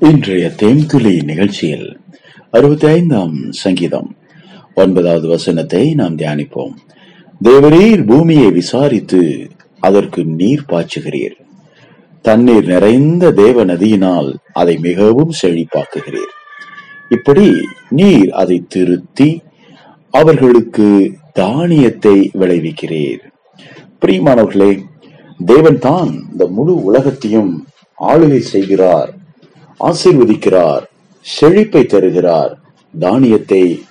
இன்றைய தேன்துளி நிகழ்ச்சியில் அறுபத்தி ஐந்தாம் சங்கீதம். ஒன்பதாவது வசனத்தை நாம் தியானிப்போம். தேவரீர் பூமியை விசாரித்து அதற்கு நீர் பாய்ச்சுகிறீர். தண்ணீர் நிறைந்த தேவ நதியினால் அதை மிகவும் செழிப்பாக்குகிறீர். இப்படி நீர் அதை திருத்தி அவர்களுக்கு தானியத்தை விளைவிக்கிறீர். பிரியமானவர்களே தேவன் தான் இந்த முழு உலகத்தையும் ஆளுகை செய்கிறார் ஆசீர்வதிக்கிறார் செழிப்பை தருகிறார் தானியத்தை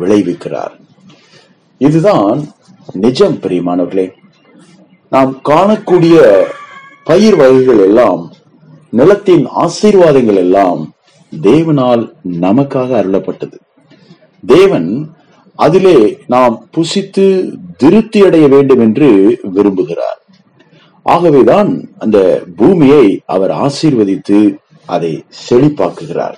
விளைவிக்கிறார். இதுதான் நிஜம் பிரியமானவர்களே. நாம் காணக்கூடிய பயிர் வகைகள் எல்லாம் நிலத்தின் ஆசீர்வாதங்கள் எல்லாம் தேவனால் நமக்காக அருளப்பட்டது. தேவன் அதிலே நாம் புசித்து திருப்தி அடைய வேண்டும் என்று விரும்புகிறார். ஆகவேதான் அந்த பூமியை அவர் ஆசீர்வதித்து அதை செழிப்பாக்குகிறார்.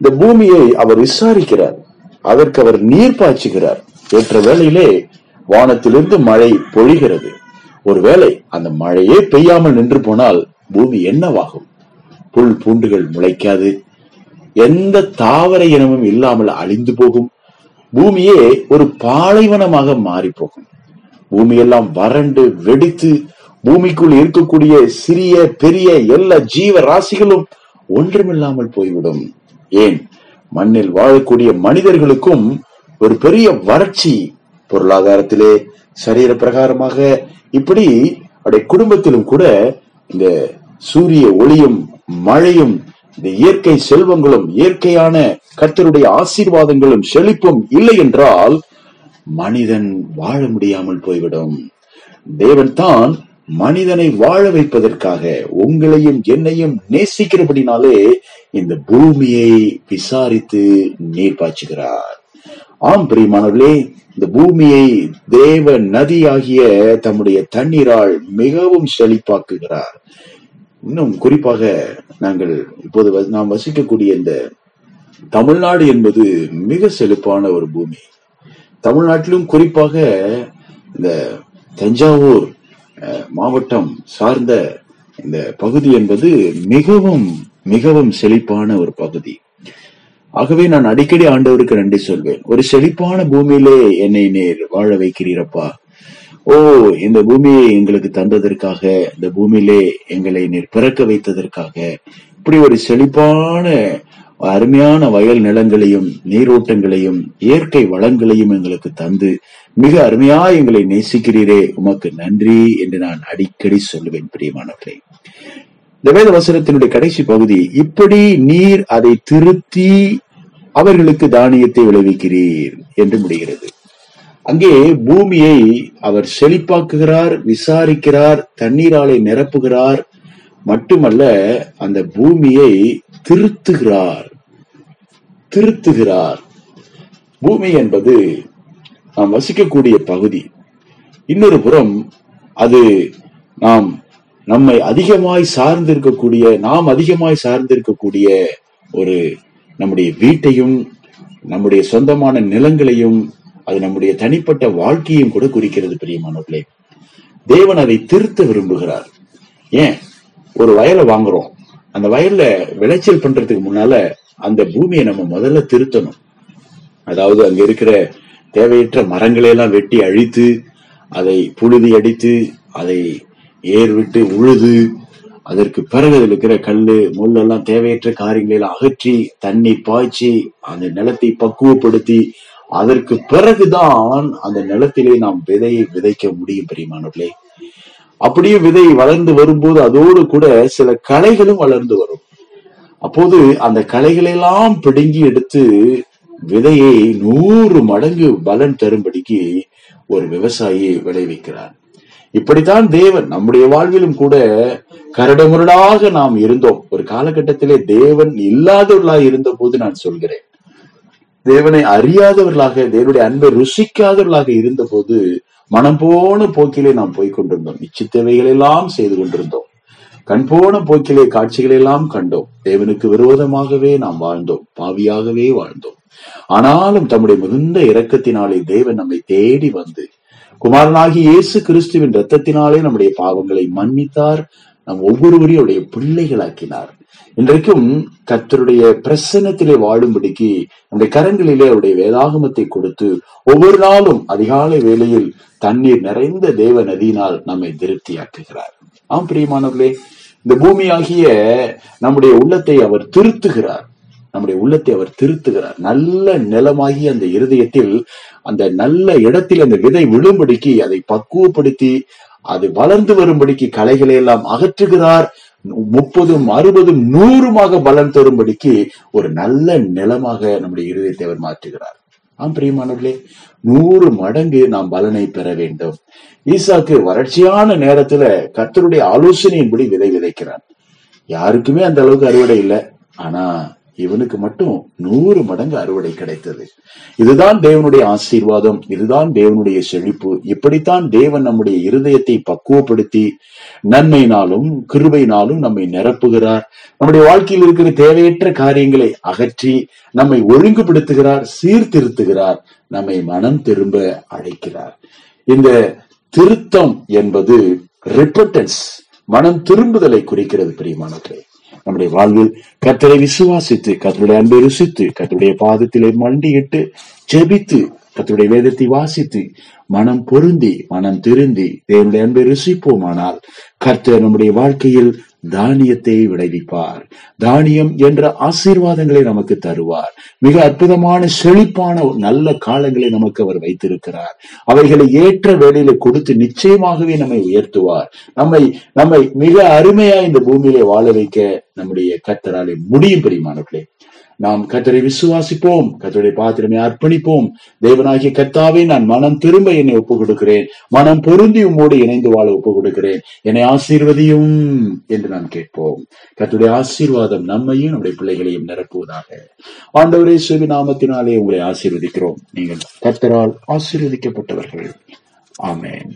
இந்த பூமியை அவர் விசாரிக்கிறார். அதற்கு அவர் நீர் பாய்ச்சுகிறார். ஏற்ற வேளையிலே வானத்திலிருந்து மழை பொழிகிறது. ஒருவேளை அந்த மழையே பெய்யாமல் நின்று போனால் பூமி என்னவாகும்? புல் பூண்டுகள் முளைக்காது. எந்த தாவர இனமும் இல்லாமல் அழிந்து போகும். பூமியே ஒரு பாலைவனமாக மாறி போகும் பூமியெல்லாம் வறண்டு வெடித்து பூமிக்குள் இருக்கக்கூடிய சிறிய பெரிய எல்லா ஜீவ ராசிகளும் ஒன்றுமில்லாமல் போய்விடும். ஏன்? மண்ணில் வாழக்கூடிய மனிதர்களுக்கும் ஒரு பெரிய வறட்சி பொருளாதாரத்திலே சரீர பிரகாரமாக இப்படி அவருடைய குடும்பத்திலும் கூட இந்த சூரிய ஒளியும் மழையும் இந்த இயற்கை செல்வங்களும் இயற்கையான கர்த்தருடைய ஆசீர்வாதங்களும் செழிப்பும் இல்லை என்றால் மனிதன் வாழ முடியாமல் போய்விடும். தேவன் தான் மனிதனை வாழ வைப்பதற்காக உங்களையும் என்னையும் நேசிக்கிறபடினாலே இந்த பூமியை விசாரித்து நீர் பாய்ச்சுகிறார் ஆம் பிரியமானவர்களே இந்த பூமியை தேவ நதி ஆகிய தம்முடைய தண்ணீரால் மிகவும் செழிப்பாக்குகிறார். இன்னும் குறிப்பாக நாங்கள் இப்போது நாம் வசிக்கக்கூடிய இந்த தமிழ்நாடு என்பது மிக செழிப்பான ஒரு பூமி. தமிழ்நாட்டிலும் குறிப்பாக இந்த தஞ்சாவூர் மாவட்டம் சார்ந்த இந்த பகுதி என்பது மிகவும் மிகவும் செழிப்பான ஒரு பகுதி. ஆகவே நான் அடிக்கடி ஆண்டவருக்கு நன்றி சொல்வேன். ஒரு செழிப்பான பூமியிலே என்னை நேர் வாழ வைக்கிறீரப்பா. ஓ இந்த பூமியை எங்களுக்கு தந்ததற்காக இந்த பூமியிலே எங்களை நீர் பிறக்க வைத்ததற்காக இப்படி ஒரு செழிப்பான அருமையான வயல் நிலங்களையும் நீரோட்டங்களையும் இயற்கை வளங்களையும் எங்களுக்கு தந்து மிக அருமையா எங்களை நேசிக்கிறீரே உமக்கு நன்றி என்று நான் அடிக்கடி சொல்லுவேன் பிரியமானவர்களே. இந்த வேத வசனத்தினுடைய கடைசி பகுதி இப்படி நீர் அதை திருத்தி அவர்களுக்கு தானியத்தை விளைவிக்கிறீர் என்று முடிகிறது. அங்கே பூமியை அவர் செழிப்பாக்குகிறார் விசாரிக்கிறார் தண்ணீராலே நிரப்புகிறார் மட்டுமல்ல அந்த பூமியை திருத்துகிறார். திருத்துகிறார். பூமி என்பது நாம் வசிக்கக்கூடிய பகுதி. இன்னொரு புறம் அது நாம் நம்மை அதிகமாய் சார்ந்திருக்கக்கூடிய நாம் அதிகமாய் சார்ந்திருக்கக்கூடிய ஒரு நம்முடைய வீட்டையும் நம்முடைய சொந்தமான நிலங்களையும் அது நம்முடைய தனிப்பட்ட வாழ்க்கையும் கூட குறிக்கிறது பிரியமானவர்களே தேவன் அதை திருத்த விரும்புகிறார். ஏன்? ஒரு வயலை வாங்குறோம். அந்த வயல்ல விளைச்சல் பண்றதுக்கு முன்னால அந்த பூமியை நம்ம முதல்ல திருத்தணும். அதாவது அங்க இருக்கிற தேவையற்ற மரங்களை எல்லாம் வெட்டி அழித்து அதை புழுதி அடித்து அதை ஏர் விட்டு உழுது அதற்கு பிறகு அதில் இருக்கிற கல்லு முள்ளெல்லாம் தேவையற்ற காரியங்களை எல்லாம் அகற்றி தண்ணி பாய்ச்சி அந்த நிலத்தை பக்குவப்படுத்தி அதற்கு பிறகுதான் அந்த நிலத்திலே நாம் விதையை விதைக்க முடியும் பெரியமானவர்களே. அப்படியே விதை வளர்ந்து வரும்போது அதோடு கூட சில களைகளும் வளர்ந்து வரும். அப்போது அந்த களைகளெல்லாம் பிடுங்கி எடுத்து விதையை நூறு மடங்கு பலன் தரும்படிக்கு ஒரு விவசாயி விளைவிக்கிறார். இப்படித்தான் தேவன் நம்முடைய வாழ்விலும் கூட கரடுமுரடாக நாம் இருந்தோம். ஒரு காலகட்டத்திலே தேவன் இல்லாதவர்களாக இருந்த போது நான் சொல்கிறேன். தேவனை அறியாதவர்களாக தேவனுடைய அன்பை ருசிக்காதவர்களாக இருந்தபோது மனம் போன போக்கிலே நாம் போய் கொண்டிருந்தோம் இச்சித்தவைகள் எல்லாம் செய்து கொண்டிருந்தோம். கண் போன போக்கிலே காட்சிகளை எல்லாம் கண்டோம். தேவனுக்கு விரோதமாகவே நாம் வாழ்ந்தோம். பாவியாகவே வாழ்ந்தோம். ஆனாலும் தம்முடைய மிகுந்த இரக்கத்தினாலே தேவன் நம்மை தேடி வந்து குமாரனாகி இயேசு கிறிஸ்துவின் ரத்தத்தினாலே நம்முடைய பாவங்களை மன்னித்தார். நம் ஒவ்வொருவரையும் அவருடைய பிள்ளைகளாக்கினார். இன்றைக்கும் கத்தருடைய பிரசனத்திலே வாழும்படிக்கு நம்முடைய கரங்களிலே அவருடைய வேதாகமத்தை கொடுத்து ஒவ்வொரு நாளும் அதிகாலை வேளையில் தண்ணீர் நிறைந்த தேவ நதியினால் நம்மை திருப்தியாக்குகிறார். ஆம் பிரியமானவர்களே இந்த பூமியாகிய நம்முடைய உள்ளத்தை அவர் திருத்துகிறார். நம்முடைய உள்ளத்தை அவர் திருத்துகிறார். நல்ல நிலமாகி அந்த இருதயத்தில் அந்த நல்ல இடத்தில் அந்த விதை விழும்படிக்கு அதை பக்குவப்படுத்தி அது வளர்ந்து வரும்படிக்கு களைகளை எல்லாம் அகற்றுகிறார். முப்பதும் அறுபதும் நூறுமாக பலன் தரும்படிக்கு ஒரு நல்ல நிலமாக நம்முடைய இருதயத்தை அவர் மாற்றுகிறார். ஆம் பிரியமானவர்களே நூறு மடங்கு நாம் பலனை பெற வேண்டும். ஈசாக்கு வறட்சியான நேரத்துல கர்த்தருடைய ஆலோசனையின்படி விதை விதைக்கிறான் யாருக்குமே அந்த அளவுக்கு அறுவடை இல்லை. ஆனா இவனுக்கு மட்டும் நூறு மடங்கு அறுவடை கிடைத்தது. இதுதான் தேவனுடைய ஆசீர்வாதம் இதுதான் தேவனுடைய செழிப்பு. இப்படித்தான் தேவன் நம்முடைய இருதயத்தை பக்குவப்படுத்தி நன்மையினாலும் கிருபையினாலும் நம்மை நிரப்புகிறார். நம்முடைய வாழ்க்கையில் இருக்கிற தேவையற்ற காரியங்களை அகற்றி நம்மை ஒழுங்குபடுத்துகிறார் சீர்திருத்துகிறார் நம்மை மனம் திரும்ப அழைக்கிறார். இந்த திருத்தம் என்பது ரிப்பட்டன்ஸ் மனம் திரும்புதலை குறிக்கிறது பிரியமானவர்களே. நம்முடைய வாழ்வில் கர்த்தரை விசுவாசித்து கத்தருடைய அன்பை ருசித்து கத்தருடைய பாதத்திலே மண்டியிட்டு ஜெபித்து கத்தருடைய வேதத்தை வாசித்து மனம் பொருந்தி மனம் திருந்தி தேவனுடைய அன்பை ருசிப்போமானால் கர்த்தர் நம்முடைய வாழ்க்கையில் தானியத்தை விளைவிப்பார். தானியம் என்ற ஆசீர்வாதங்களை நமக்கு தருவார். மிக அற்புதமான செழிப்பான நல்ல காலங்களை நமக்கு அவர் வைத்திருக்கிறார். அவைகளை ஏற்ற வேலையில கொடுத்து நிச்சயமாகவே நம்மை உயர்த்துவார். நம்மை நம்மை மிக அருமையா இந்த பூமியிலே வாழ வைக்க நம்முடைய கத்தராலே முடியும் பெரியமானவர்களே. நாம் கத்தரை விசுவாசிப்போம் கத்தரை பாத்திரமே அர்ப்பணிப்போம். தேவனாகிய கத்தாவை நான் மனம் திரும்ப என்னை ஒப்புக் கொடுக்கிறேன் மனம் பொருந்தி உம்மோடு இணைந்து வாழ ஒப்புக் கொடுக்கிறேன் என்னை ஆசீர்வதியும் என்று நாம் கேட்போம். கத்துடைய ஆசீர்வாதம் நம்மையும் நம்முடைய பிள்ளைகளையும் நிரப்புவதாக. ஆண்டவரே சுவி நாமத்தினாலே உங்களை ஆசீர்வதிக்கிறோம். நீங்கள் கர்த்தரால் ஆசீர்வதிக்கப்பட்டவர்கள். ஆமேன்.